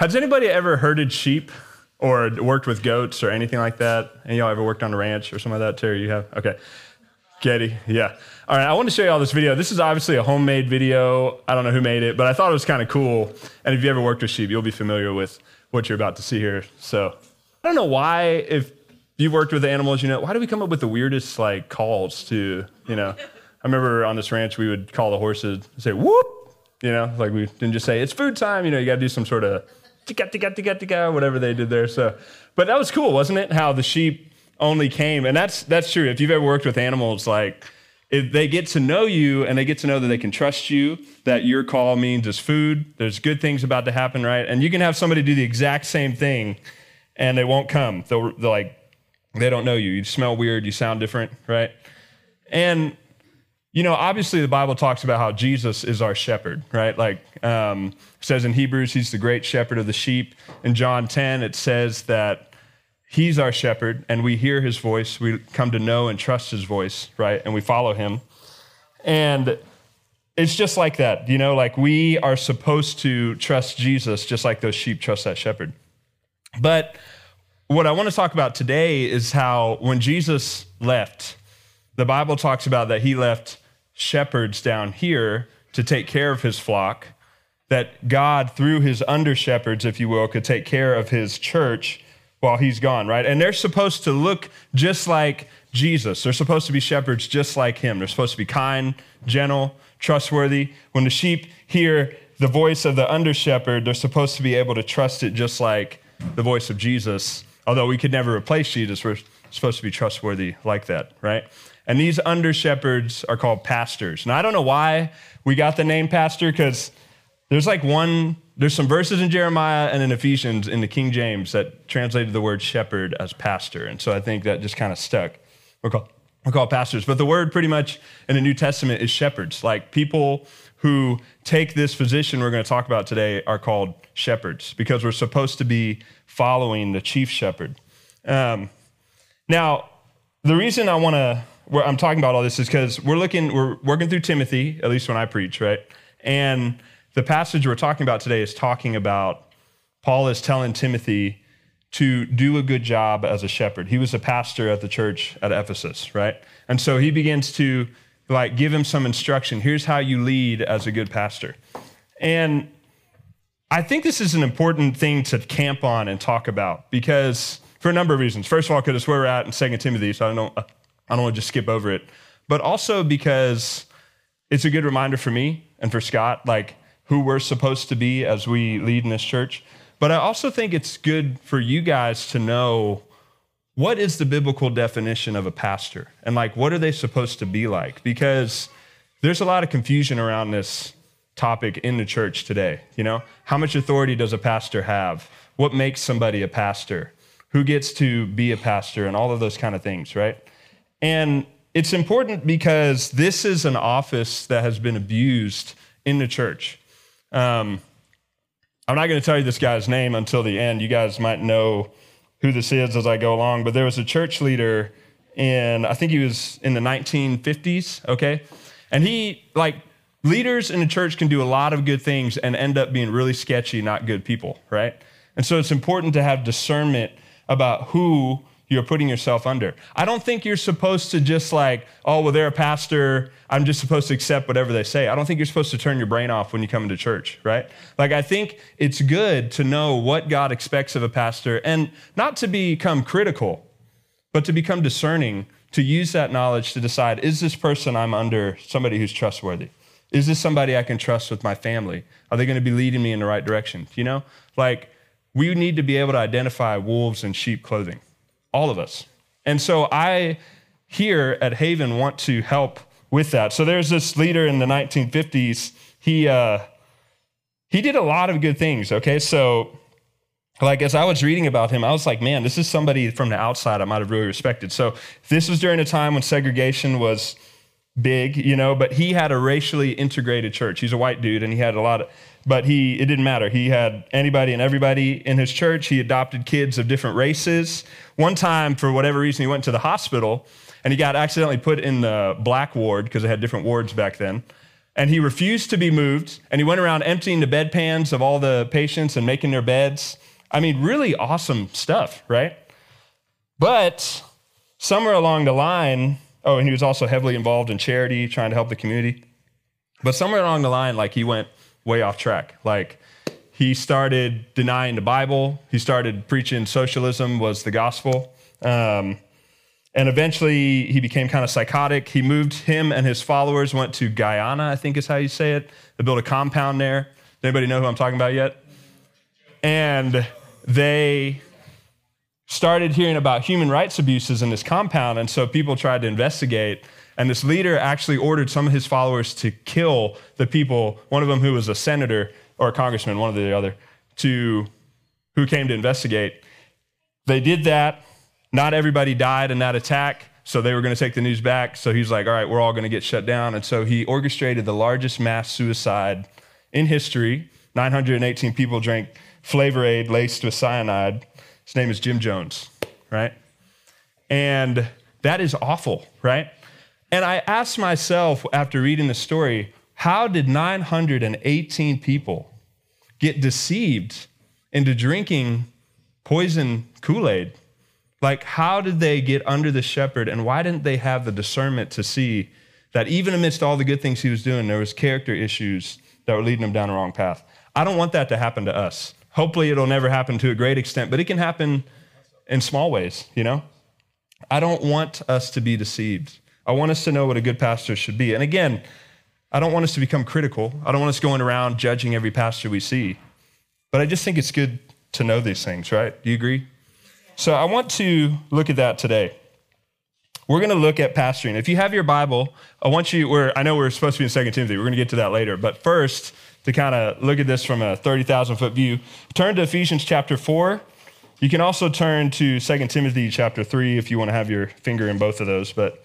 Has anybody ever herded sheep or worked with goats or anything like that? And y'all ever worked on a ranch or something like that, Terry? You have? Okay. Getty, yeah. All right, I want to show you all this video. This is obviously a homemade video. I don't know who made it, but I thought it was kind of cool. And if you ever worked with sheep, you'll be familiar with what you're about to see here. So I don't know why, if you've worked with animals, you know, why do we come up with the weirdest like calls to, you know? I remember on this ranch, we would call the horses, say, whoop, you know, like we didn't just say, it's food time. You know, you got to do some sort of tika, tika, tika, tika, whatever they did there. So, but that was cool, wasn't it? How the sheep only came. And that's, that's true. If you've ever worked with animals, like, if they get to know you and they get to know that they can trust you, that your call means is food, there's good things about to happen, right? And you can have somebody do the exact same thing and they won't come. They'll, they're like, they don't know you. You smell weird, you sound different, right? And you know, obviously the Bible talks about how Jesus is our shepherd, right? Like um, says in Hebrews, he's the great shepherd of the sheep. In John 10, it says that he's our shepherd and we hear his voice. We come to know and trust his voice, right? And we follow him. And it's just like that, you know, like we are supposed to trust Jesus just like those sheep trust that shepherd. But what I want to talk about today is how when Jesus left, the Bible talks about that he left shepherds down here to take care of his flock, that God, through his under shepherds, if you will, could take care of his church while he's gone, right? And they're supposed to look just like Jesus. They're supposed to be shepherds just like him. They're supposed to be kind, gentle, trustworthy. When the sheep hear the voice of the under shepherd, they're supposed to be able to trust it just like the voice of Jesus. Although we could never replace Jesus, we're supposed to be trustworthy like that, right? And these under shepherds are called pastors. Now, I don't know why we got the name pastor because there's like one, there's some verses in Jeremiah and in Ephesians in the King James that translated the word shepherd as pastor. And so I think that just kind of stuck. We're called, we're called pastors. But the word pretty much in the New Testament is shepherds. Like people who take this position we're going to talk about today are called shepherds because we're supposed to be following the chief shepherd. Um, now, the reason I want to I'm talking about all this is because we're looking, we're working through Timothy, at least when I preach, right? And the passage we're talking about today is talking about Paul is telling Timothy to do a good job as a shepherd. He was a pastor at the church at Ephesus, right? And so he begins to like give him some instruction. Here's how you lead as a good pastor. And I think this is an important thing to camp on and talk about because for a number of reasons. First of all, because it's where we're at in Second Timothy, so I don't I don't want to just skip over it, but also because it's a good reminder for me and for Scott, like who we're supposed to be as we lead in this church. But I also think it's good for you guys to know what is the biblical definition of a pastor and like what are they supposed to be like? Because there's a lot of confusion around this topic in the church today. You know, how much authority does a pastor have? What makes somebody a pastor? Who gets to be a pastor and all of those kind of things, right? And it's important because this is an office that has been abused in the church. Um, I'm not going to tell you this guy's name until the end. You guys might know who this is as I go along, but there was a church leader in, I think he was in the 1950s, okay? And he, like, leaders in the church can do a lot of good things and end up being really sketchy, not good people, right? And so it's important to have discernment about who you're putting yourself under. I don't think you're supposed to just like, oh, well, they're a pastor. I'm just supposed to accept whatever they say. I don't think you're supposed to turn your brain off when you come into church, right? Like, I think it's good to know what God expects of a pastor and not to become critical, but to become discerning, to use that knowledge to decide is this person I'm under somebody who's trustworthy? Is this somebody I can trust with my family? Are they going to be leading me in the right direction? You know, like, we need to be able to identify wolves in sheep clothing all of us. And so I here at Haven want to help with that. So there's this leader in the 1950s. He uh, he did a lot of good things. Okay, so like as I was reading about him, I was like, man, this is somebody from the outside I might have really respected. So this was during a time when segregation was big, you know, but he had a racially integrated church. He's a white dude, and he had a lot of but he it didn't matter he had anybody and everybody in his church he adopted kids of different races one time for whatever reason he went to the hospital and he got accidentally put in the black ward because they had different wards back then and he refused to be moved. And he went around emptying the bedpans of all the patients and making their beds. I mean, really awesome stuff, right? But somewhere along the line, oh, and he was also heavily involved in charity, trying to help the community. But somewhere along the line, like he went way off track. Like he started denying the Bible. He started preaching socialism was the gospel. Um, and eventually he became kind of psychotic. He moved, him and his followers went to Guyana, I think is how you say it. They built a compound there. Does Anybody know who I'm talking about yet? And they started hearing about human rights abuses in this compound. And so people tried to investigate. And this leader actually ordered some of his followers to kill the people, one of them who was a senator or a congressman, one of the other, to who came to investigate. They did that. Not everybody died in that attack, so they were going to take the news back. So he's like, all right, we're all going to get shut down. And so he orchestrated the largest mass suicide in history. 918 people drank Flavor Aid laced with cyanide. His name is Jim Jones, right? And that is awful, right? And I asked myself after reading the story, how did 918 people get deceived into drinking poison Kool Aid? Like, how did they get under the shepherd, and why didn't they have the discernment to see that even amidst all the good things he was doing, there was character issues that were leading him down the wrong path? I don't want that to happen to us. Hopefully, it'll never happen to a great extent, but it can happen in small ways, you know? I don't want us to be deceived. I want us to know what a good pastor should be. And again, I don't want us to become critical. I don't want us going around judging every pastor we see. But I just think it's good to know these things, right? Do you agree? So I want to look at that today. We're going to look at pastoring. If you have your Bible, I want you, we're, I know we're supposed to be in 2 Timothy. We're going to get to that later. But first, to kind of look at this from a 30,000 foot view, turn to Ephesians chapter 4. You can also turn to 2 Timothy chapter 3 if you want to have your finger in both of those. But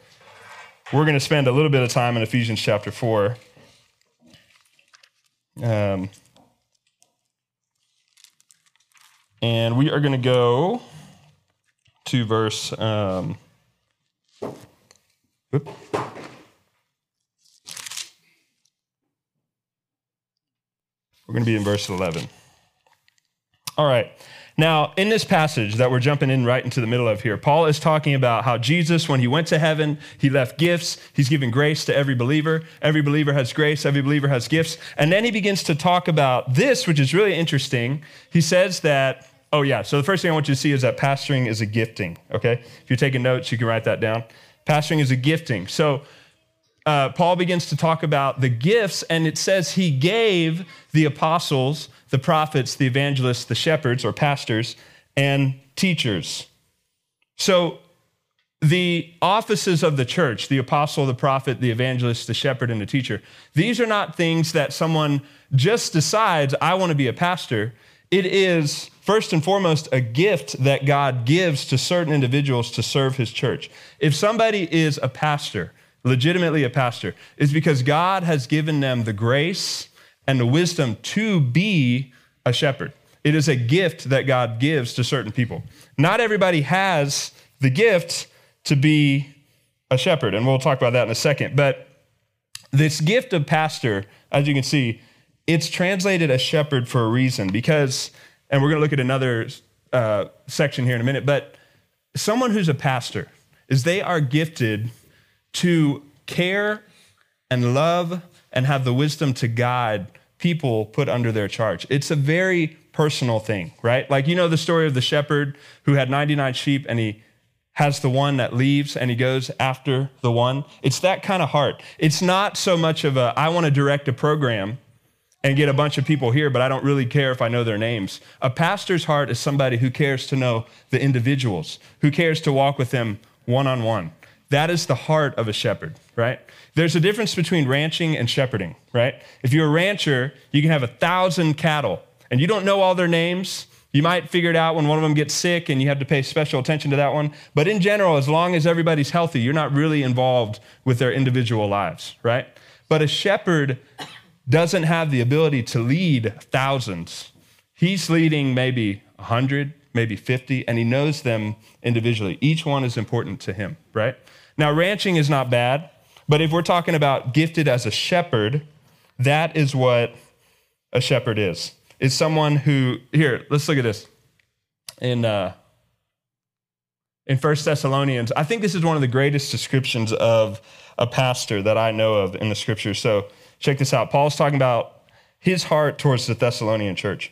we're going to spend a little bit of time in Ephesians chapter 4. Um, and we are going to go to verse. Um, whoop. We're going to be in verse 11. All right. Now, in this passage that we're jumping in right into the middle of here, Paul is talking about how Jesus, when he went to heaven, he left gifts. He's giving grace to every believer. Every believer has grace. Every believer has gifts. And then he begins to talk about this, which is really interesting. He says that Oh, yeah. So the first thing I want you to see is that pastoring is a gifting, okay? If you're taking notes, you can write that down. Pastoring is a gifting. So uh, Paul begins to talk about the gifts, and it says he gave the apostles, the prophets, the evangelists, the shepherds or pastors, and teachers. So the offices of the church, the apostle, the prophet, the evangelist, the shepherd, and the teacher, these are not things that someone just decides, I want to be a pastor. It is first and foremost a gift that God gives to certain individuals to serve his church. If somebody is a pastor, legitimately a pastor, is because God has given them the grace and the wisdom to be a shepherd. It is a gift that God gives to certain people. Not everybody has the gift to be a shepherd, and we'll talk about that in a second. But this gift of pastor, as you can see, it's translated as shepherd for a reason because, and we're going to look at another uh, section here in a minute, but someone who's a pastor is they are gifted to care and love and have the wisdom to guide people put under their charge. It's a very personal thing, right? Like, you know, the story of the shepherd who had 99 sheep and he has the one that leaves and he goes after the one. It's that kind of heart. It's not so much of a, I want to direct a program and get a bunch of people here, but I don't really care if I know their names. A pastor's heart is somebody who cares to know the individuals, who cares to walk with them one on one. That is the heart of a shepherd, right? There's a difference between ranching and shepherding, right? If you're a rancher, you can have a thousand cattle and you don't know all their names. You might figure it out when one of them gets sick and you have to pay special attention to that one. But in general, as long as everybody's healthy, you're not really involved with their individual lives, right? But a shepherd doesn't have the ability to lead thousands. He's leading maybe 100, maybe 50, and he knows them individually. Each one is important to him, right? Now, ranching is not bad, but if we're talking about gifted as a shepherd, That is what a shepherd is. Is someone who here, let's look at this. In uh in First Thessalonians, I think this is one of the greatest descriptions of a pastor that I know of in the scriptures. So check this out. Paul's talking about his heart towards the Thessalonian church.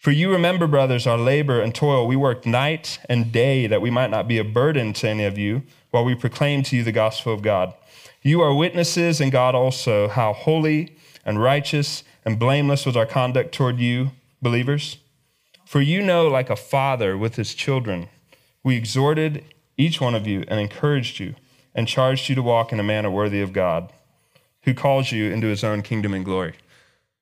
For you remember, brothers, our labor and toil. We worked night and day that we might not be a burden to any of you while we proclaim to you the gospel of God. You are witnesses, and God also, how holy and righteous and blameless was our conduct toward you, believers. For you know, like a father with his children, we exhorted each one of you and encouraged you and charged you to walk in a manner worthy of God, who calls you into his own kingdom and glory.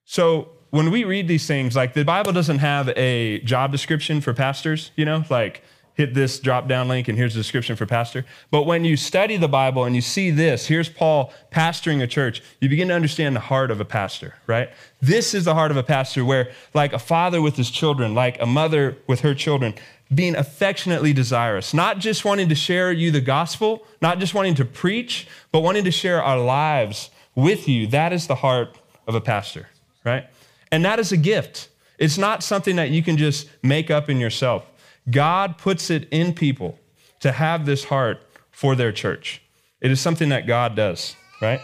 So, when we read these things, like the Bible doesn't have a job description for pastors, you know, like hit this drop down link and here's the description for pastor. But when you study the Bible and you see this, here's Paul pastoring a church, you begin to understand the heart of a pastor, right? This is the heart of a pastor where, like a father with his children, like a mother with her children, being affectionately desirous, not just wanting to share you the gospel, not just wanting to preach, but wanting to share our lives with you. That is the heart of a pastor, right? And that is a gift. It's not something that you can just make up in yourself. God puts it in people to have this heart for their church. It is something that God does, right?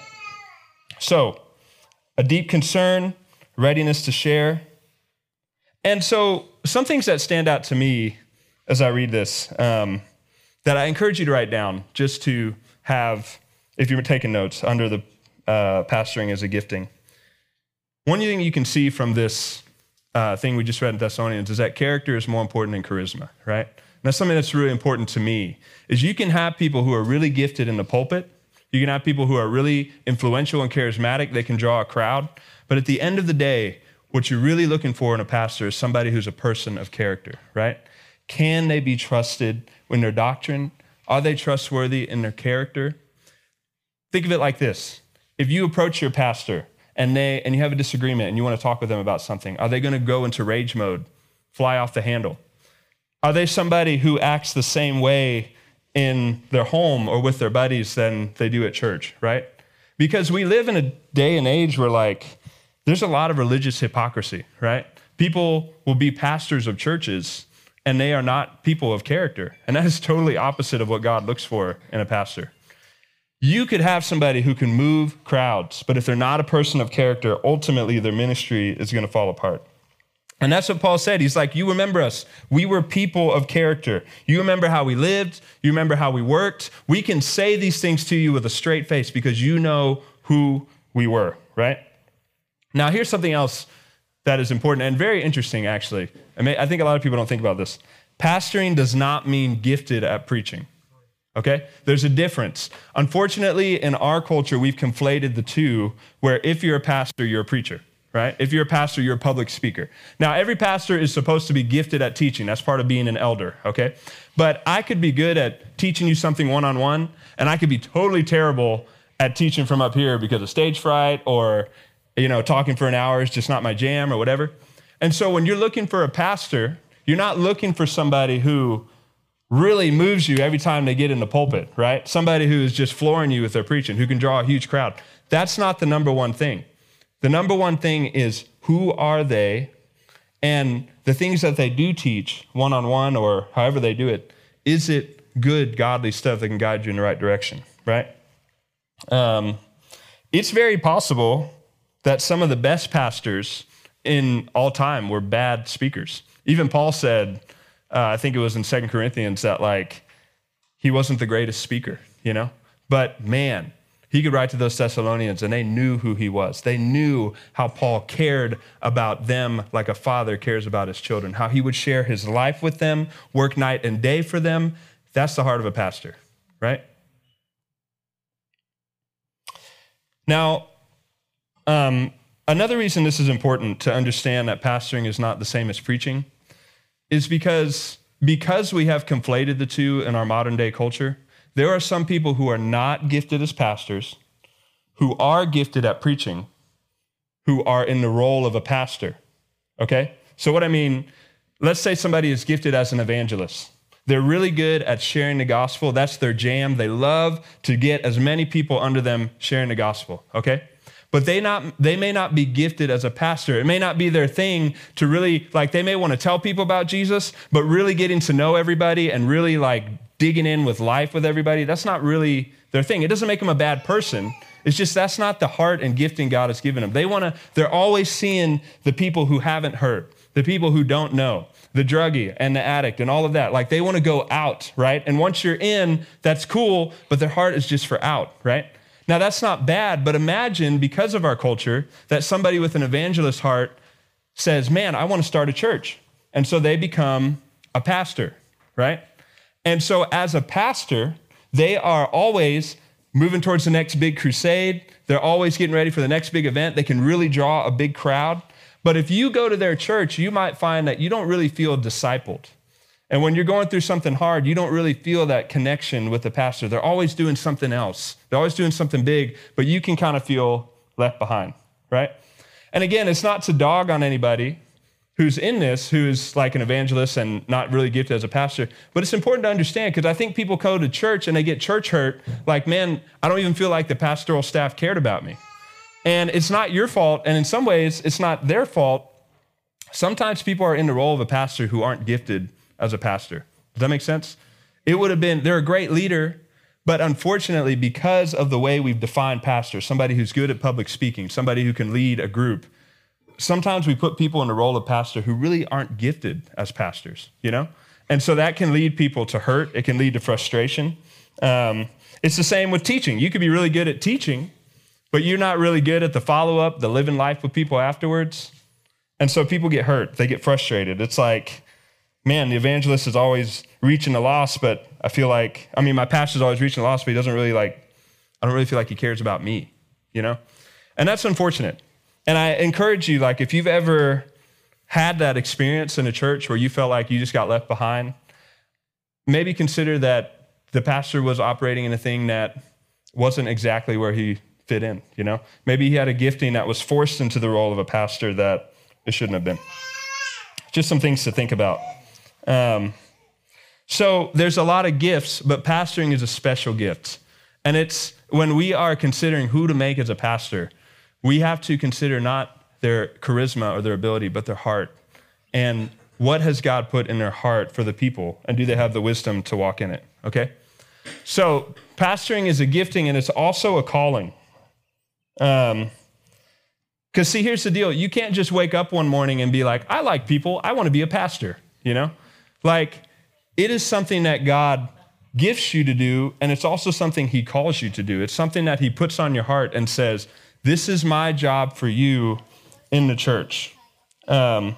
So, a deep concern, readiness to share. And so, some things that stand out to me as I read this um, that I encourage you to write down just to have, if you're taking notes, under the uh, pastoring as a gifting. One thing you can see from this uh, thing we just read in Thessalonians is that character is more important than charisma, right? And that's something that's really important to me. Is you can have people who are really gifted in the pulpit. You can have people who are really influential and charismatic. They can draw a crowd. But at the end of the day, what you're really looking for in a pastor is somebody who's a person of character, right? Can they be trusted in their doctrine? Are they trustworthy in their character? Think of it like this if you approach your pastor and they and you have a disagreement and you want to talk with them about something, are they going to go into rage mode, fly off the handle? Are they somebody who acts the same way in their home or with their buddies than they do at church, right? Because we live in a day and age where like there's a lot of religious hypocrisy, right? People will be pastors of churches and they are not people of character. And that is totally opposite of what God looks for in a pastor. You could have somebody who can move crowds, but if they're not a person of character, ultimately their ministry is going to fall apart. And that's what Paul said. He's like, You remember us. We were people of character. You remember how we lived. You remember how we worked. We can say these things to you with a straight face because you know who we were, right? Now, here's something else that is important and very interesting, actually. I, mean, I think a lot of people don't think about this. Pastoring does not mean gifted at preaching. Okay? There's a difference. Unfortunately, in our culture, we've conflated the two where if you're a pastor, you're a preacher, right? If you're a pastor, you're a public speaker. Now, every pastor is supposed to be gifted at teaching. That's part of being an elder, okay? But I could be good at teaching you something one on one, and I could be totally terrible at teaching from up here because of stage fright or you know, talking for an hour is just not my jam or whatever. And so when you're looking for a pastor, you're not looking for somebody who really moves you every time they get in the pulpit, right? Somebody who is just flooring you with their preaching, who can draw a huge crowd. That's not the number one thing. The number one thing is who are they and the things that they do teach one on one or however they do it, is it good, godly stuff that can guide you in the right direction, right? Um, it's very possible that some of the best pastors in all time were bad speakers. Even Paul said, uh, I think it was in Second Corinthians, that like he wasn't the greatest speaker, you know? But man, he could write to those Thessalonians and they knew who he was. They knew how Paul cared about them like a father cares about his children, how he would share his life with them, work night and day for them. That's the heart of a pastor, right? Now, um, another reason this is important to understand that pastoring is not the same as preaching is because because we have conflated the two in our modern day culture, there are some people who are not gifted as pastors, who are gifted at preaching, who are in the role of a pastor. Okay? So, what I mean, let's say somebody is gifted as an evangelist. They're really good at sharing the gospel. That's their jam. They love to get as many people under them sharing the gospel. Okay? But they not they may not be gifted as a pastor. It may not be their thing to really like they may want to tell people about jesus but really getting to know everybody and really like digging in with life with everybody that's not really their thing. It doesn't make them a bad person. It's just that's not the heart and gifting god has given them they want to they're always seeing the people who haven't heard the people who don't know the druggie and the addict and all of that. Like they want to go out right? And once you're in that's cool but their heart is just for out right now, that's not bad, but imagine because of our culture that somebody with an evangelist heart says, Man, I want to start a church. And so they become a pastor, right? And so as a pastor, they are always moving towards the next big crusade. They're always getting ready for the next big event. They can really draw a big crowd. But if you go to their church, you might find that you don't really feel discipled. And when you're going through something hard, you don't really feel that connection with the pastor. They're always doing something else, they're always doing something big, but you can kind of feel left behind, right? And again, it's not to dog on anybody who's in this, who's like an evangelist and not really gifted as a pastor. But it's important to understand because I think people go to church and they get church hurt, like, man, I don't even feel like the pastoral staff cared about me. And it's not your fault. And in some ways, it's not their fault. Sometimes people are in the role of a pastor who aren't gifted as a pastor. Does that make sense? It would have been, they're a great leader, but unfortunately, because of the way we've defined pastor, somebody who's good at public speaking, somebody who can lead a group, sometimes we put people in the role of pastor who really aren't gifted as pastors, you know? And so that can lead people to hurt, it can lead to frustration. Um, it's the same with teaching. You could be really good at teaching, but you're not really good at the follow up, the living life with people afterwards. And so people get hurt, they get frustrated. It's like, man, the evangelist is always reaching the lost, but I feel like, I mean, my pastor's always reaching the lost, but he doesn't really like, I don't really feel like he cares about me, you know? And that's unfortunate. And I encourage you, like, if you've ever had that experience in a church where you felt like you just got left behind, maybe consider that the pastor was operating in a thing that wasn't exactly where he fit in, you know? Maybe he had a gifting that was forced into the role of a pastor that it shouldn't have been. Just some things to think about. Um, so there's a lot of gifts, but pastoring is a special gift. And it's when we are considering who to make as a pastor, we have to consider not their charisma or their ability, but their heart. And what has God put in their heart for the people? And do they have the wisdom to walk in it? Okay? So, pastoring is a gifting and it's also a calling. Um, because, see, here's the deal you can't just wake up one morning and be like, I like people, I want to be a pastor, you know? Like, it is something that God gifts you to do, and it's also something He calls you to do. It's something that He puts on your heart and says, This is my job for you in the church. Um,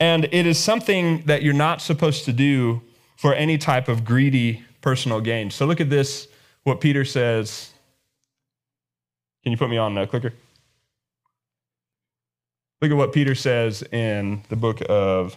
and it is something that you're not supposed to do for any type of greedy personal gain. So look at this, what Peter says. Can you put me on the clicker? Look at what Peter says in the book of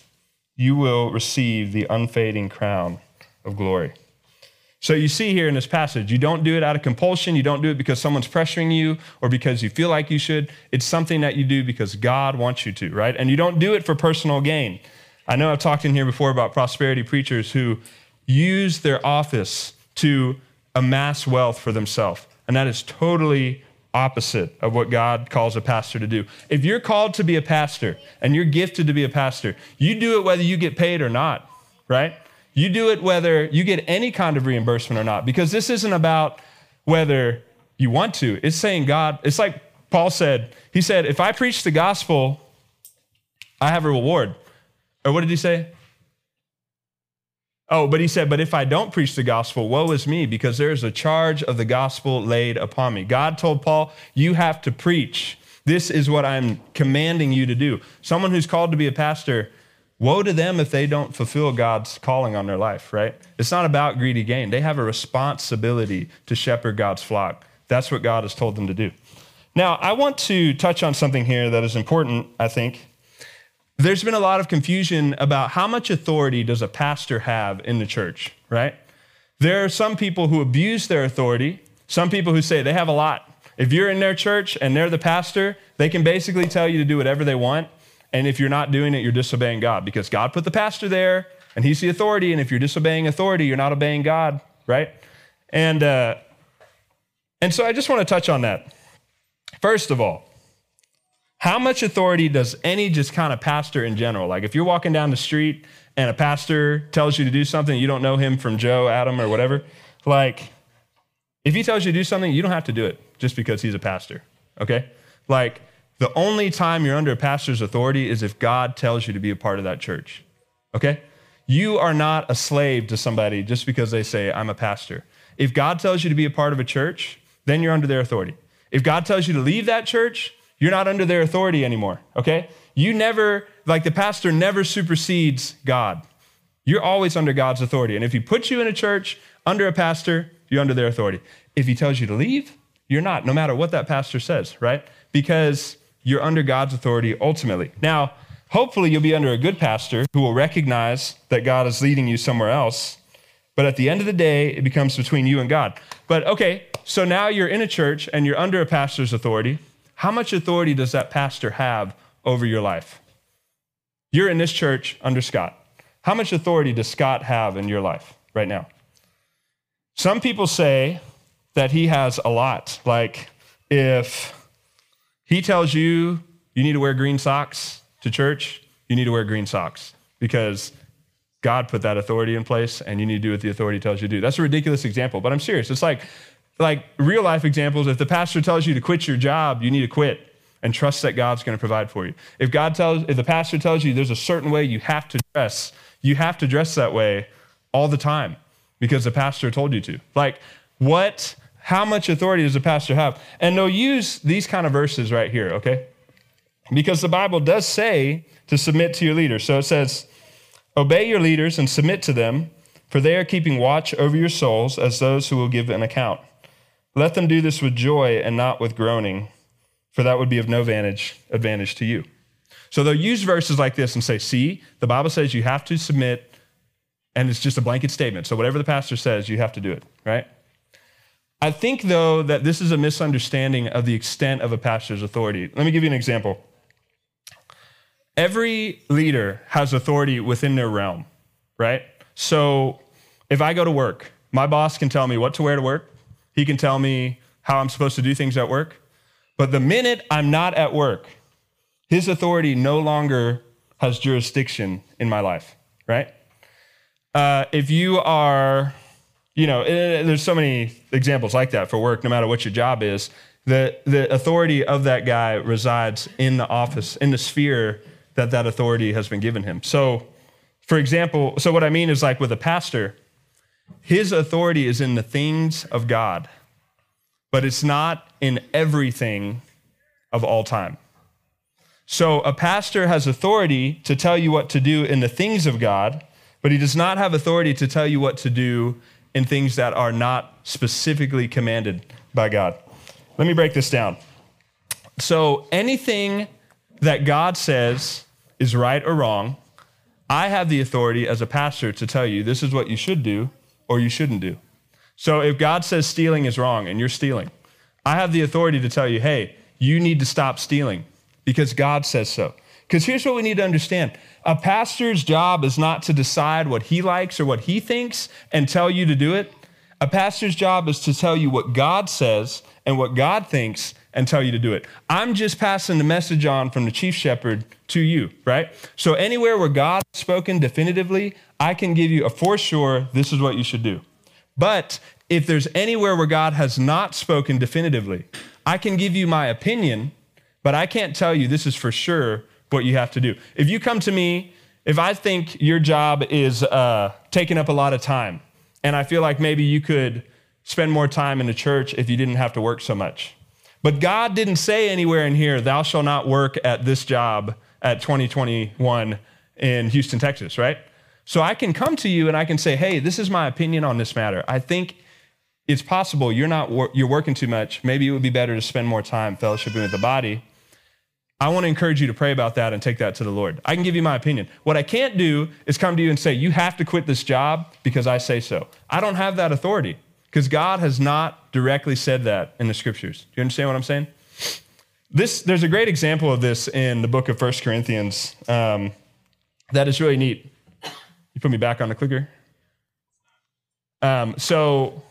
you will receive the unfading crown of glory. So you see here in this passage, you don't do it out of compulsion. You don't do it because someone's pressuring you or because you feel like you should. It's something that you do because God wants you to, right? And you don't do it for personal gain. I know I've talked in here before about prosperity preachers who use their office to amass wealth for themselves. And that is totally opposite of what God calls a pastor to do. If you're called to be a pastor and you're gifted to be a pastor, you do it whether you get paid or not, right? You do it whether you get any kind of reimbursement or not, because this isn't about whether you want to. It's saying, God, it's like Paul said, he said, if I preach the gospel, I have a reward. Or what did he say? Oh, but he said, But if I don't preach the gospel, woe is me, because there is a charge of the gospel laid upon me. God told Paul, You have to preach. This is what I'm commanding you to do. Someone who's called to be a pastor, woe to them if they don't fulfill God's calling on their life, right? It's not about greedy gain. They have a responsibility to shepherd God's flock. That's what God has told them to do. Now, I want to touch on something here that is important, I think, there's been a lot of confusion about how much authority does a pastor have in the church, right? There are some people who abuse their authority, some people who say they have a lot. If you're in their church and they're the pastor, they can basically tell you to do whatever they want. And if you're not doing it, you're disobeying God because God put the pastor there and he's the authority. And if you're disobeying authority, you're not obeying God, right? And, uh, and so I just want to touch on that. First of all, how much authority does any just kind of pastor in general, like if you're walking down the street and a pastor tells you to do something, you don't know him from Joe, Adam, or whatever, like if he tells you to do something, you don't have to do it just because he's a pastor, okay? Like the only time you're under a pastor's authority is if God tells you to be a part of that church, okay? You are not a slave to somebody just because they say, I'm a pastor. If God tells you to be a part of a church, then you're under their authority. If God tells you to leave that church, you're not under their authority anymore, okay? You never, like the pastor never supersedes God. You're always under God's authority. And if he puts you in a church under a pastor, you're under their authority. If he tells you to leave, you're not, no matter what that pastor says, right? Because you're under God's authority ultimately. Now, hopefully, you'll be under a good pastor who will recognize that God is leading you somewhere else. But at the end of the day, it becomes between you and God. But okay, so now you're in a church and you're under a pastor's authority. How much authority does that pastor have over your life? You're in this church under Scott. How much authority does Scott have in your life right now? Some people say that he has a lot. Like if he tells you you need to wear green socks to church, you need to wear green socks because God put that authority in place and you need to do what the authority tells you to do. That's a ridiculous example, but I'm serious. It's like like real life examples, if the pastor tells you to quit your job, you need to quit and trust that God's going to provide for you. If God tells, if the pastor tells you there's a certain way you have to dress, you have to dress that way all the time because the pastor told you to. Like, what, how much authority does the pastor have? And they'll use these kind of verses right here, okay? Because the Bible does say to submit to your leaders. So it says, Obey your leaders and submit to them, for they are keeping watch over your souls as those who will give an account. Let them do this with joy and not with groaning, for that would be of no advantage, advantage to you. So they'll use verses like this and say, see, the Bible says you have to submit, and it's just a blanket statement. So whatever the pastor says, you have to do it, right? I think, though, that this is a misunderstanding of the extent of a pastor's authority. Let me give you an example. Every leader has authority within their realm, right? So if I go to work, my boss can tell me what to wear to work. He can tell me how I'm supposed to do things at work. But the minute I'm not at work, his authority no longer has jurisdiction in my life, right? Uh, if you are, you know, eh, there's so many examples like that for work, no matter what your job is. The, the authority of that guy resides in the office, in the sphere that that authority has been given him. So, for example, so what I mean is like with a pastor, his authority is in the things of God, but it's not in everything of all time. So a pastor has authority to tell you what to do in the things of God, but he does not have authority to tell you what to do in things that are not specifically commanded by God. Let me break this down. So anything that God says is right or wrong, I have the authority as a pastor to tell you this is what you should do or you shouldn't do. So if God says stealing is wrong and you're stealing, I have the authority to tell you, hey, you need to stop stealing because God says so. Because here's what we need to understand a pastor's job is not to decide what he likes or what he thinks and tell you to do it. A pastor's job is to tell you what God says and what God thinks and tell you to do it. I'm just passing the message on from the chief shepherd to you, right? So anywhere where God has spoken definitively, I can give you a for sure, this is what you should do. But if there's anywhere where God has not spoken definitively, I can give you my opinion, but I can't tell you this is for sure what you have to do. If you come to me, if I think your job is uh, taking up a lot of time, and I feel like maybe you could spend more time in the church if you didn't have to work so much. But God didn't say anywhere in here, thou shalt not work at this job at 2021 in Houston, Texas, right? So I can come to you and I can say, hey, this is my opinion on this matter. I think it's possible you're not you're working too much. Maybe it would be better to spend more time fellowshipping with the body. I want to encourage you to pray about that and take that to the Lord. I can give you my opinion. What I can't do is come to you and say, you have to quit this job because I say so. I don't have that authority because God has not directly said that in the scriptures. Do you understand what I'm saying? This, there's a great example of this in the book of First Corinthians um, that is really neat. You put me back on the clicker. Um, so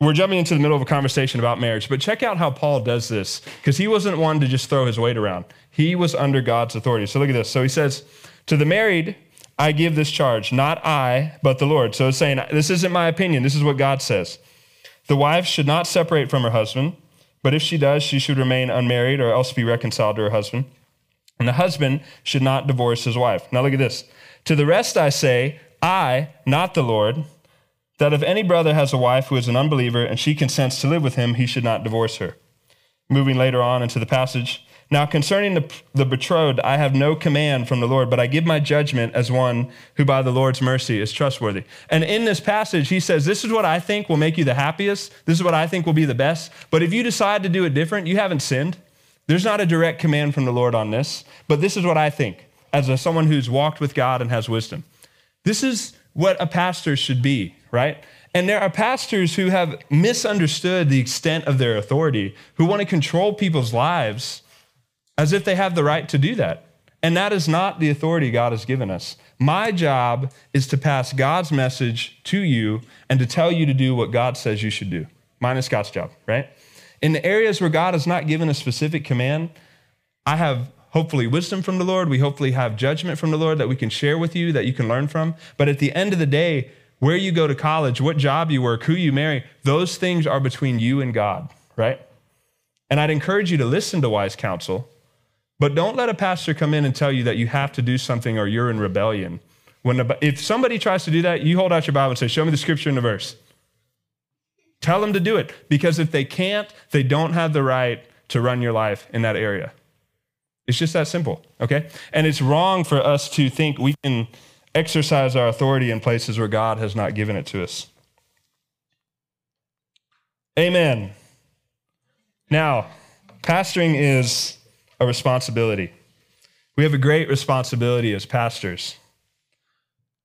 we're jumping into the middle of a conversation about marriage, but check out how Paul does this because he wasn't one to just throw his weight around. He was under God's authority. So look at this. So he says, To the married, I give this charge, not I, but the Lord. So it's saying, This isn't my opinion. This is what God says. The wife should not separate from her husband, but if she does, she should remain unmarried or else be reconciled to her husband. And the husband should not divorce his wife. Now look at this. To the rest I say, I, not the Lord, that if any brother has a wife who is an unbeliever and she consents to live with him, he should not divorce her. Moving later on into the passage. Now, concerning the, the betrothed, I have no command from the Lord, but I give my judgment as one who by the Lord's mercy is trustworthy. And in this passage, he says, This is what I think will make you the happiest. This is what I think will be the best. But if you decide to do it different, you haven't sinned. There's not a direct command from the Lord on this, but this is what I think as a, someone who's walked with God and has wisdom. This is what a pastor should be right? And there are pastors who have misunderstood the extent of their authority, who want to control people's lives as if they have the right to do that. And that is not the authority God has given us. My job is to pass God's message to you and to tell you to do what God says you should do. Mine is God's job, right? In the areas where God has not given a specific command, I have hopefully wisdom from the Lord. We hopefully have judgment from the Lord that we can share with you, that you can learn from. But at the end of the day, where you go to college, what job you work, who you marry, those things are between you and God, right? And I'd encourage you to listen to wise counsel, but don't let a pastor come in and tell you that you have to do something or you're in rebellion. When if somebody tries to do that, you hold out your Bible and say, Show me the scripture and the verse. Tell them to do it because if they can't, they don't have the right to run your life in that area. It's just that simple, okay? And it's wrong for us to think we can exercise our authority in places where God has not given it to us. Amen. Now, pastoring is a responsibility. We have a great responsibility as pastors.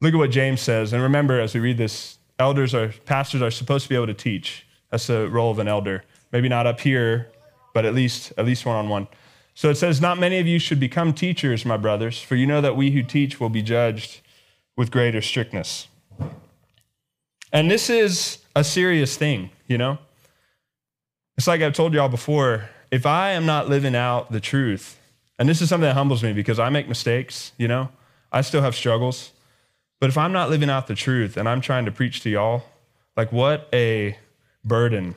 Look at what James says. And remember, as we read this, elders are, pastors are supposed to be able to teach. That's the role of an elder. Maybe not up here, but at least, at least one on one. So it says, Not many of you should become teachers, my brothers, for you know that we who teach will be judged with greater strictness. And this is a serious thing, you know? It's like I've told y'all before if I am not living out the truth, and this is something that humbles me because I make mistakes, you know? I still have struggles. But if I'm not living out the truth and I'm trying to preach to y'all, like what a burden,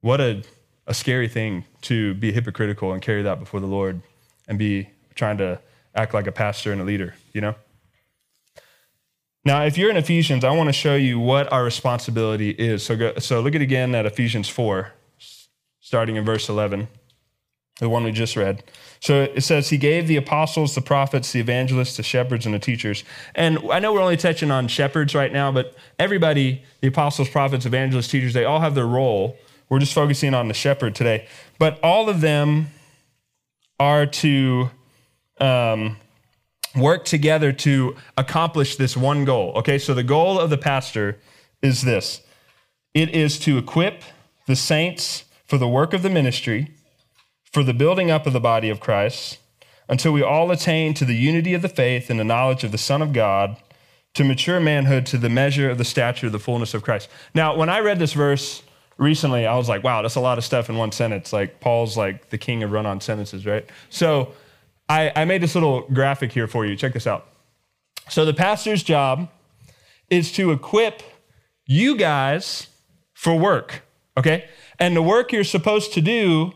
what a, a scary thing to be hypocritical and carry that before the Lord and be trying to act like a pastor and a leader, you know? Now, if you're in Ephesians, I want to show you what our responsibility is. So, go, so look at again at Ephesians 4, starting in verse 11, the one we just read. So it says, He gave the apostles, the prophets, the evangelists, the shepherds, and the teachers. And I know we're only touching on shepherds right now, but everybody, the apostles, prophets, evangelists, teachers, they all have their role. We're just focusing on the shepherd today. But all of them are to um, work together to accomplish this one goal. Okay, so the goal of the pastor is this it is to equip the saints for the work of the ministry, for the building up of the body of Christ, until we all attain to the unity of the faith and the knowledge of the Son of God, to mature manhood to the measure of the stature of the fullness of Christ. Now, when I read this verse, recently i was like wow that's a lot of stuff in one sentence like paul's like the king of run-on sentences right so I, I made this little graphic here for you. Check this out. So, the pastor's job is to equip you guys for work. okay? And the work you're supposed to do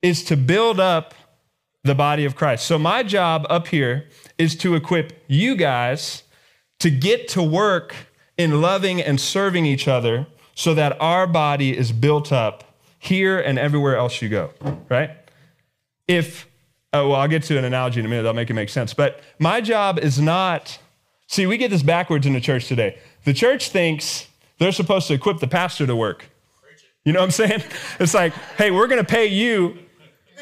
is to build up the body of Christ. So my job up here is to equip you guys to get to work in loving and serving each other so that our body is built up here and everywhere else you go, right? If, oh, well, I'll get to an analogy in a minute, that'll make it make sense. But my job is not, see, we get this backwards in the church today. The church thinks they're supposed to equip the pastor to work. You know what I'm saying? It's like, hey, we're going to pay you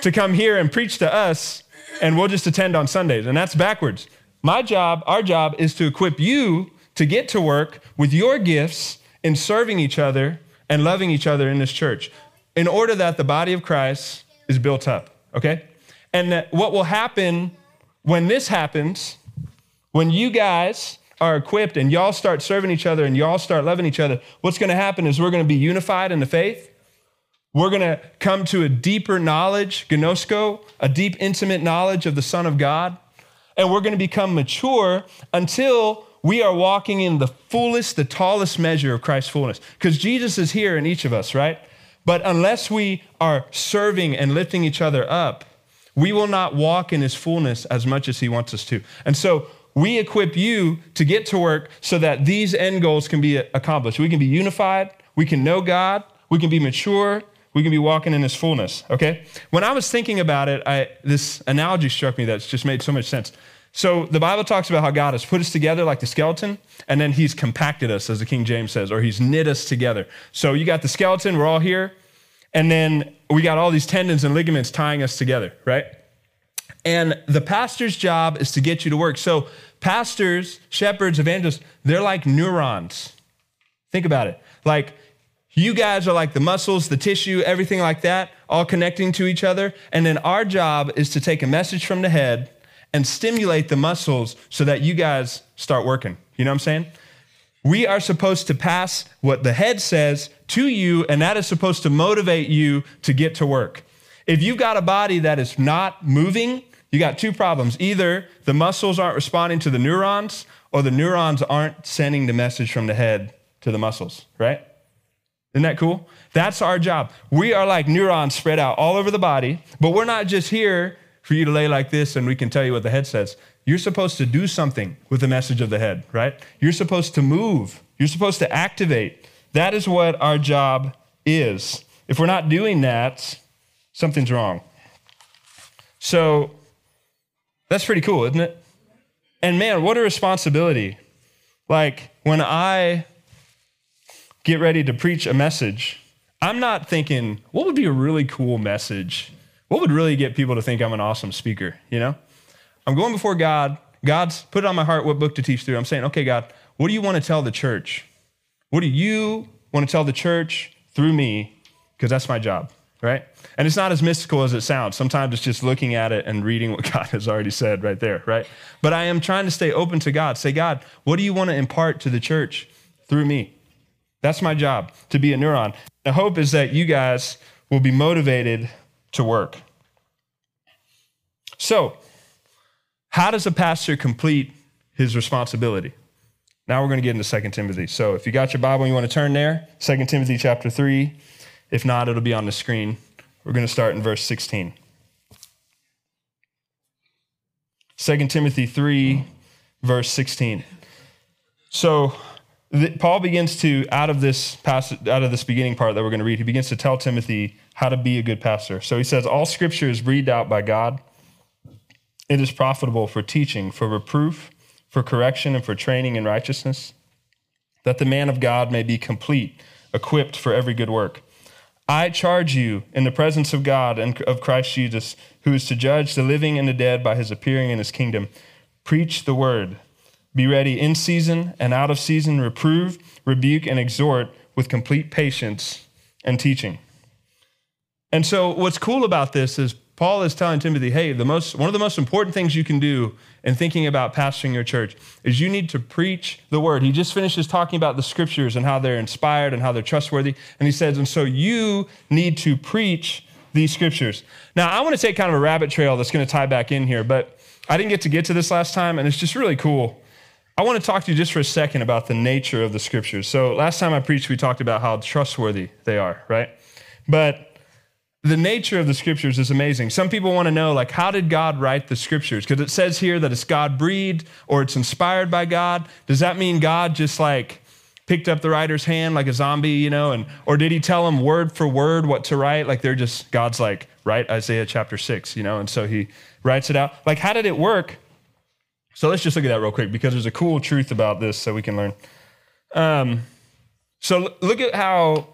to come here and preach to us, and we'll just attend on Sundays. And that's backwards. My job, our job, is to equip you to get to work with your gifts in serving each other and loving each other in this church in order that the body of Christ is built up, okay? And what will happen when this happens, when you guys are equipped and y'all start serving each other and y'all start loving each other, what's going to happen is we're going to be unified in the faith. We're going to come to a deeper knowledge, gnosko, a deep, intimate knowledge of the Son of God. And we're going to become mature until we are walking in the fullest, the tallest measure of Christ's fullness. Because Jesus is here in each of us, right? But unless we are serving and lifting each other up, we will not walk in his fullness as much as he wants us to. And so we equip you to get to work so that these end goals can be accomplished. We can be unified, we can know God, we can be mature, we can be walking in his fullness, okay? When I was thinking about it, I, this analogy struck me that's just made so much sense. So the Bible talks about how God has put us together like the skeleton, and then he's compacted us, as the King James says, or he's knit us together. So you got the skeleton, we're all here, and then we got all these tendons and ligaments tying us together, right? And the pastor's job is to get you to work. So pastors, shepherds, evangelists, they're like neurons. Think about it. Like you guys are like the muscles, the tissue, everything like that, all connecting to each other. And then our job is to take a message from the head and stimulate the muscles so that you guys start working. You know what I'm saying? We are supposed to pass what the head says to you, and that is supposed to motivate you to get to work. If you've got a body that is not moving, you got two problems. Either the muscles aren't responding to the neurons, or the neurons aren't sending the message from the head to the muscles, right? Isn't that cool? That's our job. We are like neurons spread out all over the body, but we're not just here for you to lay like this and we can tell you what the head says. You're supposed to do something with the message of the head, right? You're supposed to move. You're supposed to activate. That is what our job is. If we're not doing that, something's wrong. So that's pretty cool, isn't it? And man, what a responsibility. Like when I get ready to preach a message, I'm not thinking, what would be a really cool message? What would really get people to think I'm an awesome speaker? You know? I'm going before God. God's put it on my heart what book to teach through. I'm saying, okay, God, what do you want to tell the church? What do you want to tell the church through me? Because that's my job, right? And it's not as mystical as it sounds. Sometimes it's just looking at it and reading what God has already said right there, right? But I am trying to stay open to God. Say, God, what do you want to impart to the church through me? That's my job, to be a neuron. The hope is that you guys will be motivated to work. So, how does a pastor complete his responsibility? Now we're going to get into 2 Timothy. So, if you got your Bible and you want to turn there, 2 Timothy chapter 3. If not, it'll be on the screen. We're going to start in verse 16. 2 Timothy 3, verse 16. So, Paul begins to out of this passage, out of this beginning part that we're going to read, he begins to tell Timothy how to be a good pastor. So he says, "All Scripture is breathed out by God. It is profitable for teaching, for reproof, for correction, and for training in righteousness, that the man of God may be complete, equipped for every good work." I charge you in the presence of God and of Christ Jesus, who is to judge the living and the dead by his appearing in his kingdom. Preach the word. Be ready in season and out of season, reprove, rebuke, and exhort with complete patience and teaching. And so, what's cool about this is Paul is telling Timothy, hey, the most, one of the most important things you can do in thinking about pastoring your church is you need to preach the word. He just finishes talking about the scriptures and how they're inspired and how they're trustworthy. And he says, and so you need to preach these scriptures. Now, I want to take kind of a rabbit trail that's going to tie back in here, but I didn't get to get to this last time, and it's just really cool. I want to talk to you just for a second about the nature of the scriptures. So, last time I preached, we talked about how trustworthy they are, right? But the nature of the scriptures is amazing. Some people want to know, like, how did God write the scriptures? Because it says here that it's God breathed or it's inspired by God. Does that mean God just like picked up the writer's hand like a zombie, you know? And or did he tell them word for word what to write? Like they're just God's like, write Isaiah chapter six, you know? And so he writes it out. Like, how did it work? So let's just look at that real quick because there's a cool truth about this that we can learn. Um, so look at how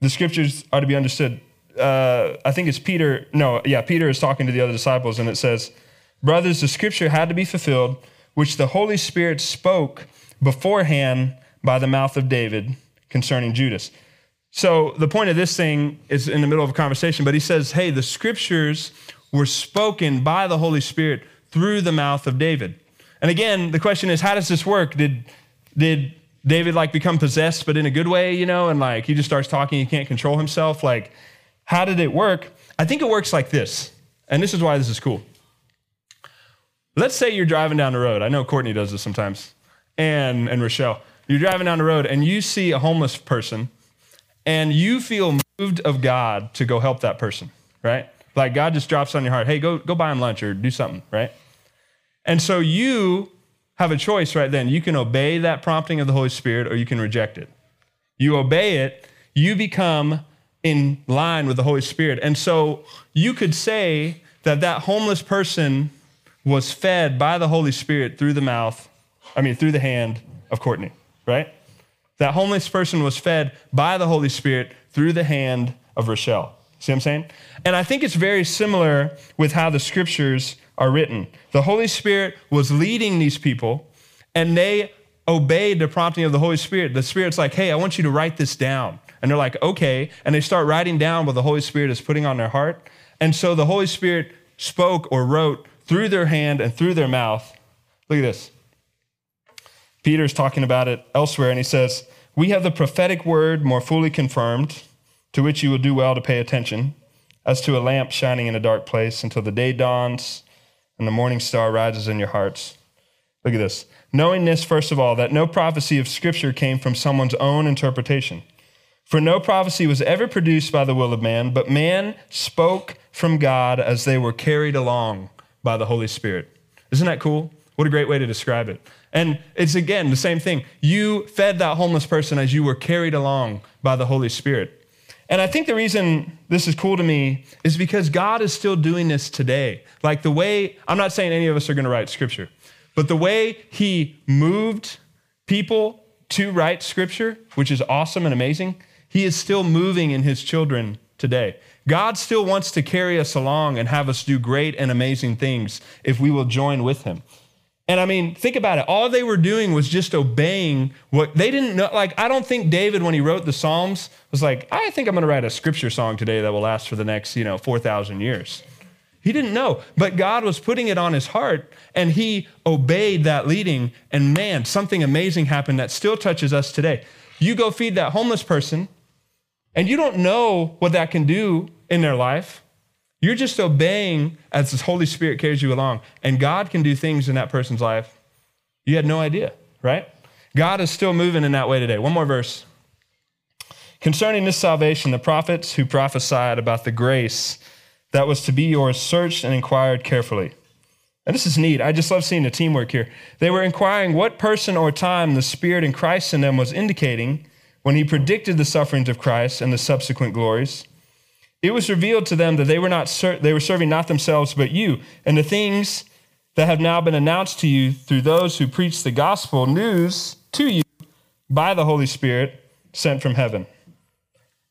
the scriptures are to be understood. Uh, I think it's Peter. No, yeah, Peter is talking to the other disciples, and it says, Brothers, the scripture had to be fulfilled, which the Holy Spirit spoke beforehand by the mouth of David concerning Judas. So the point of this thing is in the middle of a conversation, but he says, Hey, the scriptures were spoken by the Holy Spirit through the mouth of David. And again, the question is, how does this work? Did, did David like become possessed, but in a good way, you know, and like he just starts talking, he can't control himself? Like, how did it work? I think it works like this. And this is why this is cool. Let's say you're driving down the road. I know Courtney does this sometimes, and, and Rochelle. You're driving down the road and you see a homeless person and you feel moved of God to go help that person, right? Like God just drops on your heart, hey, go, go buy him lunch or do something, right? And so you have a choice right then. You can obey that prompting of the Holy Spirit or you can reject it. You obey it, you become in line with the Holy Spirit. And so you could say that that homeless person was fed by the Holy Spirit through the mouth, I mean, through the hand of Courtney, right? That homeless person was fed by the Holy Spirit through the hand of Rochelle. See what I'm saying? And I think it's very similar with how the scriptures are written. The Holy Spirit was leading these people, and they obeyed the prompting of the Holy Spirit. The Spirit's like, hey, I want you to write this down. And they're like, okay. And they start writing down what the Holy Spirit is putting on their heart. And so the Holy Spirit spoke or wrote through their hand and through their mouth. Look at this. Peter's talking about it elsewhere, and he says, We have the prophetic word more fully confirmed, to which you will do well to pay attention, as to a lamp shining in a dark place until the day dawns and the morning star rises in your hearts. Look at this. Knowing this, first of all, that no prophecy of Scripture came from someone's own interpretation. For no prophecy was ever produced by the will of man, but man spoke from God as they were carried along by the Holy Spirit. Isn't that cool? What a great way to describe it. And it's again the same thing. You fed that homeless person as you were carried along by the Holy Spirit. And I think the reason this is cool to me is because God is still doing this today. Like the way, I'm not saying any of us are going to write scripture, but the way He moved people to write scripture, which is awesome and amazing, He is still moving in His children today. God still wants to carry us along and have us do great and amazing things if we will join with Him. And I mean, think about it. All they were doing was just obeying what they didn't know. Like, I don't think David, when he wrote the Psalms, was like, I think I'm going to write a scripture song today that will last for the next, you know, 4,000 years. He didn't know, but God was putting it on his heart and he obeyed that leading. And man, something amazing happened that still touches us today. You go feed that homeless person and you don't know what that can do in their life. You're just obeying as the Holy Spirit carries you along. And God can do things in that person's life you had no idea, right? God is still moving in that way today. One more verse. Concerning this salvation, the prophets who prophesied about the grace that was to be yours searched and inquired carefully. And this is neat. I just love seeing the teamwork here. They were inquiring what person or time the Spirit in Christ in them was indicating when he predicted the sufferings of Christ and the subsequent glories it was revealed to them that they were not ser- they were serving not themselves but you and the things that have now been announced to you through those who preach the gospel news to you by the Holy Spirit sent from heaven.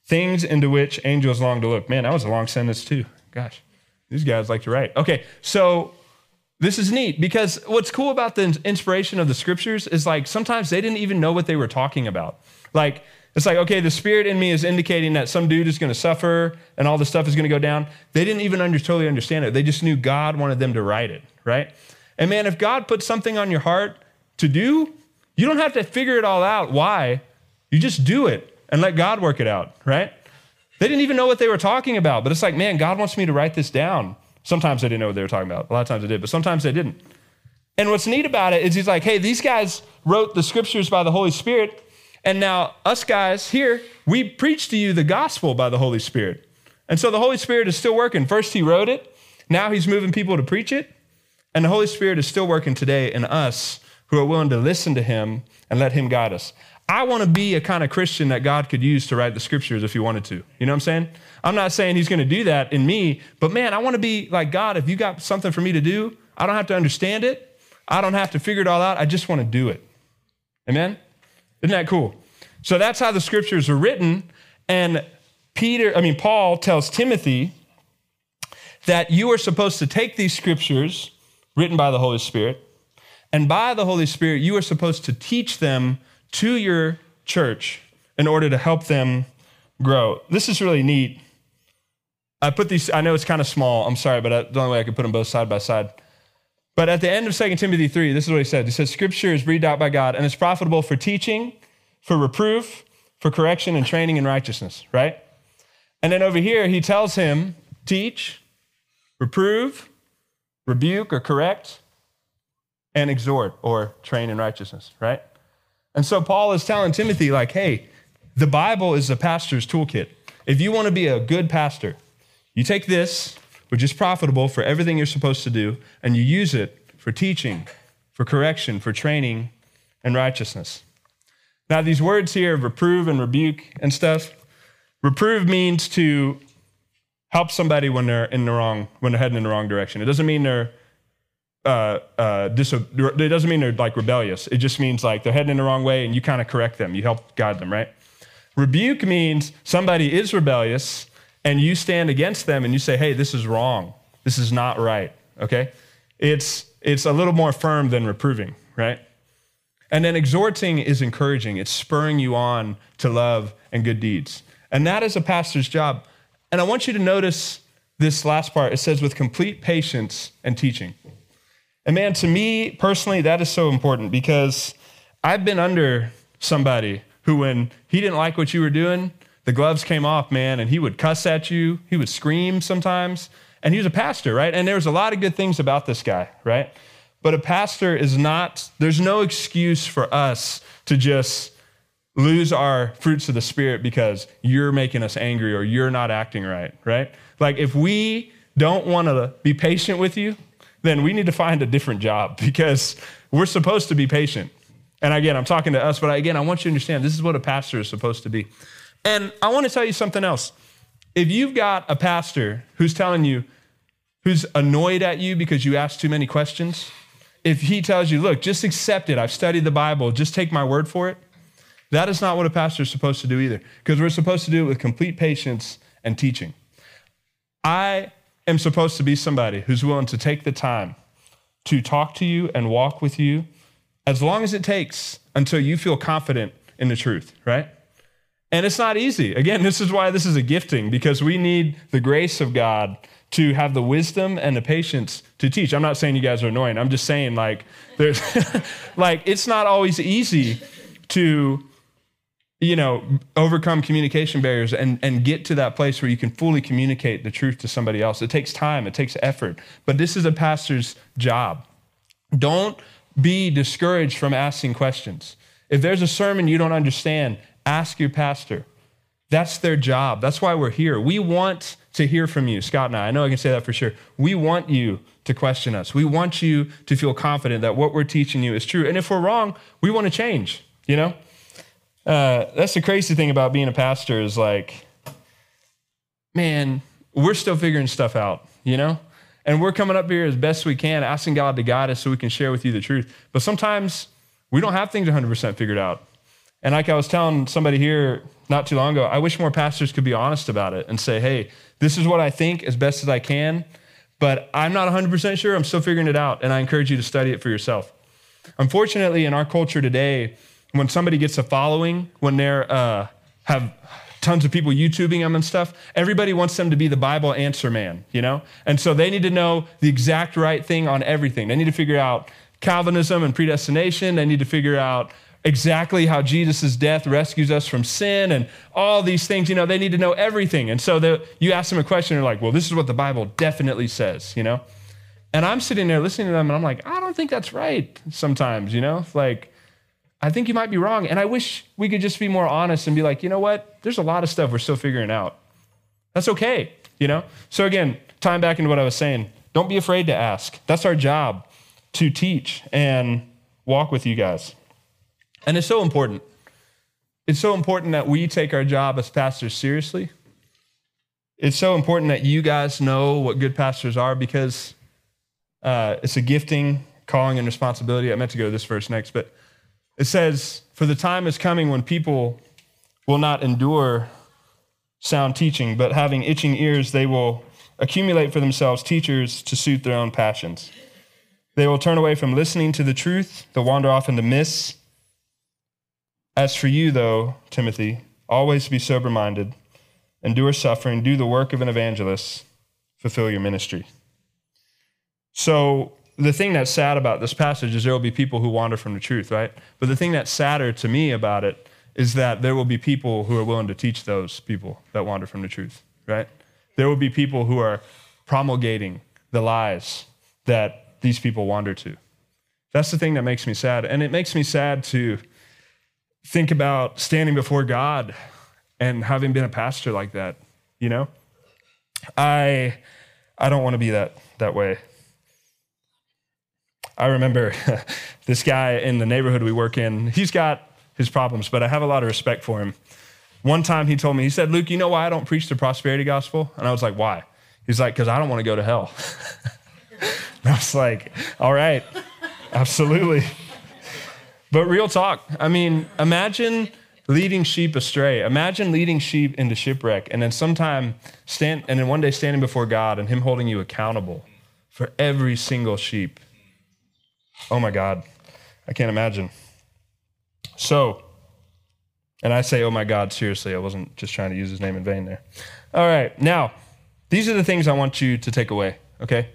Things into which angels long to look. Man, that was a long sentence too. Gosh, these guys like to write. Okay, so this is neat because what's cool about the inspiration of the scriptures is like sometimes they didn't even know what they were talking about. Like it's like, okay, the spirit in me is indicating that some dude is going to suffer and all this stuff is going to go down. They didn't even under, totally understand it. They just knew God wanted them to write it, right? And man, if God puts something on your heart to do, you don't have to figure it all out why. You just do it and let God work it out, right? They didn't even know what they were talking about, but it's like, man, God wants me to write this down. Sometimes they didn't know what they were talking about. A lot of times they did, but sometimes they didn't. And what's neat about it is he's like, hey, these guys wrote the scriptures by the Holy Spirit. And now, us guys here, we preach to you the gospel by the Holy Spirit. And so the Holy Spirit is still working. First, he wrote it, now he's moving people to preach it. And the Holy Spirit is still working today in us who are willing to listen to him and let him guide us. I want to be a kind of Christian that God could use to write the scriptures if he wanted to. You know what I'm saying? I'm not saying he's going to do that in me, but man, I want to be like God. If you got something for me to do, I don't have to understand it. I don't have to figure it all out. I just want to do it. Amen? Isn't that cool? So that's how the scriptures are written. And Peter, I mean, Paul tells Timothy that you are supposed to take these scriptures written by the Holy Spirit, and by the Holy Spirit, you are supposed to teach them to your church in order to help them grow. This is really neat. I put these, I know it's kind of small, I'm sorry, but the only way I could put them both side by side. But at the end of 2 Timothy 3, this is what he said. He says, Scripture is breathed out by God and it's profitable for teaching, for reproof, for correction, and training in righteousness, right? And then over here, he tells him, teach, reprove, rebuke or correct, and exhort or train in righteousness, right? And so Paul is telling Timothy, like, hey, the Bible is a pastor's toolkit. If you want to be a good pastor, you take this, which is profitable for everything you're supposed to do, and you use it for teaching, for correction, for training, and righteousness. Now, these words here, reprove and rebuke and stuff, reprove means to help somebody when they're in the wrong, when they're heading in the wrong direction. It doesn't mean they're uh, uh, diso- it doesn't mean they're like rebellious. It just means like they're heading in the wrong way and you kind of correct them. You help guide them, right? Rebuke means somebody is rebellious and you stand against them and you say, hey, this is wrong. This is not right, okay? It's, it's a little more firm than reproving, right? And then exhorting is encouraging, it's spurring you on to love and good deeds. And that is a pastor's job. And I want you to notice this last part. It says, with complete patience and teaching. And man, to me personally, that is so important because I've been under somebody who, when he didn't like what you were doing, the gloves came off, man, and he would cuss at you. He would scream sometimes. And he was a pastor, right? And there was a lot of good things about this guy, right? But a pastor is not, there's no excuse for us to just lose our fruits of the Spirit because you're making us angry or you're not acting right, right? Like if we don't want to be patient with you, then we need to find a different job because we're supposed to be patient. And again, I'm talking to us, but again, I want you to understand this is what a pastor is supposed to be. And I want to tell you something else. If you've got a pastor who's telling you, who's annoyed at you because you ask too many questions, if he tells you, look, just accept it, I've studied the Bible, just take my word for it, that is not what a pastor is supposed to do either, because we're supposed to do it with complete patience and teaching. I am supposed to be somebody who's willing to take the time to talk to you and walk with you as long as it takes until you feel confident in the truth, right? And it's not easy. Again, this is why this is a gifting because we need the grace of God to have the wisdom and the patience to teach. I'm not saying you guys are annoying. I'm just saying like there's like it's not always easy to you know, overcome communication barriers and, and get to that place where you can fully communicate the truth to somebody else. It takes time, it takes effort, but this is a pastor's job. Don't be discouraged from asking questions. If there's a sermon you don't understand, ask your pastor. That's their job. That's why we're here. We want to hear from you, Scott and I. I know I can say that for sure. We want you to question us. We want you to feel confident that what we're teaching you is true. And if we're wrong, we want to change, you know? Uh, that's the crazy thing about being a pastor is like, man, we're still figuring stuff out, you know? And we're coming up here as best we can, asking God to guide us so we can share with you the truth. But sometimes we don't have things 100% figured out. And like I was telling somebody here not too long ago, I wish more pastors could be honest about it and say, hey, this is what I think as best as I can, but I'm not 100% sure. I'm still figuring it out. And I encourage you to study it for yourself. Unfortunately, in our culture today, when somebody gets a following, when they're uh, have tons of people YouTubing them and stuff, everybody wants them to be the Bible answer man, you know? And so they need to know the exact right thing on everything. They need to figure out Calvinism and predestination. They need to figure out exactly how Jesus' death rescues us from sin and all these things. You know, they need to know everything. And so you ask them a question, they're like, well, this is what the Bible definitely says, you know? And I'm sitting there listening to them and I'm like, I don't think that's right sometimes, you know? Like, I think you might be wrong. And I wish we could just be more honest and be like, you know what? There's a lot of stuff we're still figuring out. That's okay, you know? So again, tying back into what I was saying, don't be afraid to ask. That's our job to teach and walk with you guys. And it's so important. It's so important that we take our job as pastors seriously. It's so important that you guys know what good pastors are because uh, it's a gifting, calling, and responsibility. I meant to go to this verse next, but it says, For the time is coming when people will not endure sound teaching, but having itching ears, they will accumulate for themselves teachers to suit their own passions. They will turn away from listening to the truth, they'll wander off into myths. As for you, though, Timothy, always be sober minded, endure suffering, do the work of an evangelist, fulfill your ministry. So, the thing that's sad about this passage is there will be people who wander from the truth, right? But the thing that's sadder to me about it is that there will be people who are willing to teach those people that wander from the truth, right? There will be people who are promulgating the lies that these people wander to. That's the thing that makes me sad. And it makes me sad to think about standing before God and having been a pastor like that, you know? I I don't want to be that that way. I remember this guy in the neighborhood we work in, he's got his problems, but I have a lot of respect for him. One time he told me, he said, Luke, you know why I don't preach the prosperity gospel? And I was like, why? He's like, because I don't want to go to hell. I was like, all right, absolutely. But real talk, I mean, imagine leading sheep astray. Imagine leading sheep into shipwreck and then sometime stand and then one day standing before God and him holding you accountable for every single sheep Oh my God, I can't imagine. So, and I say, oh my God, seriously, I wasn't just trying to use his name in vain there. All right, now, these are the things I want you to take away, okay?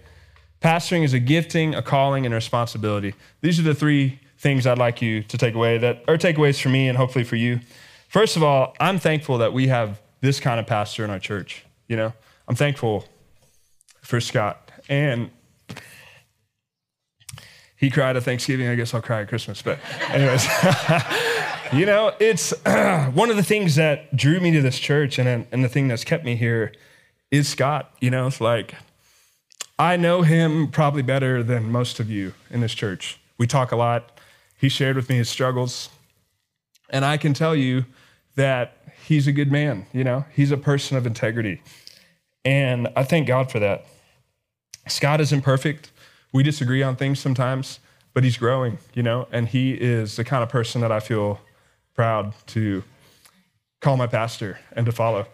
Pastoring is a gifting, a calling, and a responsibility. These are the three things I'd like you to take away that are takeaways for me and hopefully for you. First of all, I'm thankful that we have this kind of pastor in our church. You know, I'm thankful for Scott. And he cried at Thanksgiving. I guess I'll cry at Christmas. But, anyways, you know, it's one of the things that drew me to this church and, and the thing that's kept me here is Scott. You know, it's like I know him probably better than most of you in this church. We talk a lot. He shared with me his struggles. And I can tell you that he's a good man. You know, he's a person of integrity. And I thank God for that. Scott isn't perfect we disagree on things sometimes, but he's growing, you know, and he is the kind of person that I feel proud to call my pastor and to follow.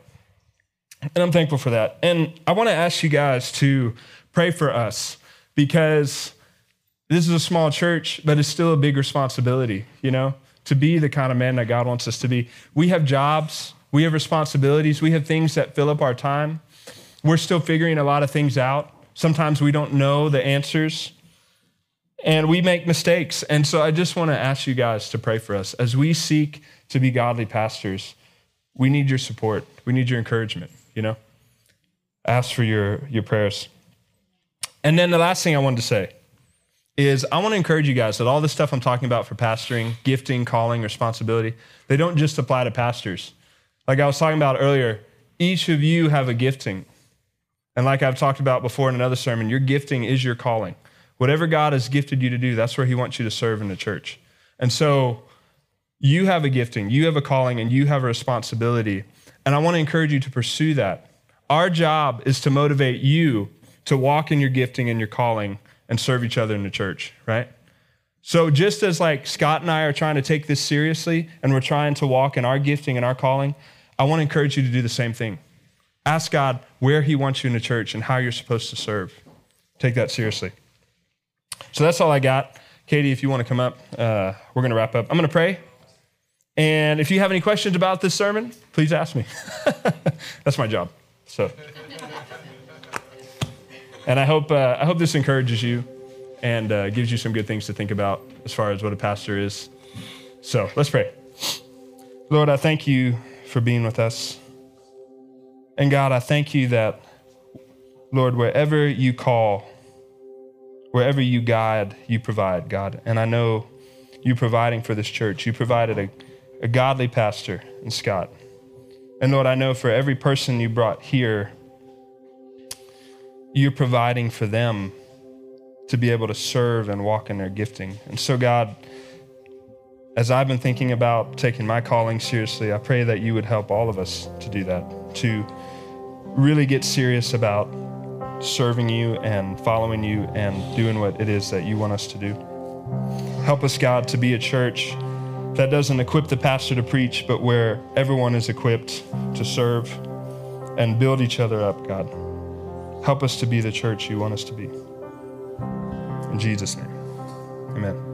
And I'm thankful for that. And I want to ask you guys to pray for us because this is a small church, but it's still a big responsibility, you know, to be the kind of man that God wants us to be. We have jobs, we have responsibilities, we have things that fill up our time. We're still figuring a lot of things out. Sometimes we don't know the answers and we make mistakes. And so I just want to ask you guys to pray for us. As we seek to be godly pastors, we need your support. We need your encouragement, you know? Ask for your, your prayers. And then the last thing I wanted to say is I want to encourage you guys that all this stuff I'm talking about for pastoring, gifting, calling, responsibility, they don't just apply to pastors. Like I was talking about earlier, each of you have a gifting. And like I've talked about before in another sermon, your gifting is your calling. Whatever God has gifted you to do, that's where He wants you to serve in the church. And so you have a gifting, you have a calling, and you have a responsibility. And I want to encourage you to pursue that. Our job is to motivate you to walk in your gifting and your calling and serve each other in the church, right? So just as like Scott and I are trying to take this seriously and we're trying to walk in our gifting and our calling, I want to encourage you to do the same thing. Ask God where He wants you in the church and how you're supposed to serve. Take that seriously. So that's all I got. Katie, if you want to come up, uh, we're going to wrap up. I'm going to pray. And if you have any questions about this sermon, please ask me. that's my job. So, and I hope uh, I hope this encourages you and uh, gives you some good things to think about as far as what a pastor is. So let's pray. Lord, I thank you for being with us. And God, I thank you that, Lord, wherever you call, Wherever you guide, you provide, God. And I know you providing for this church. You provided a, a godly pastor in Scott. And Lord, I know for every person you brought here, you're providing for them to be able to serve and walk in their gifting. And so, God, as I've been thinking about taking my calling seriously, I pray that you would help all of us to do that, to really get serious about serving you and following you and doing what it is that you want us to do. Help us, God, to be a church that doesn't equip the pastor to preach, but where everyone is equipped to serve and build each other up, God. Help us to be the church you want us to be. In Jesus' name, amen.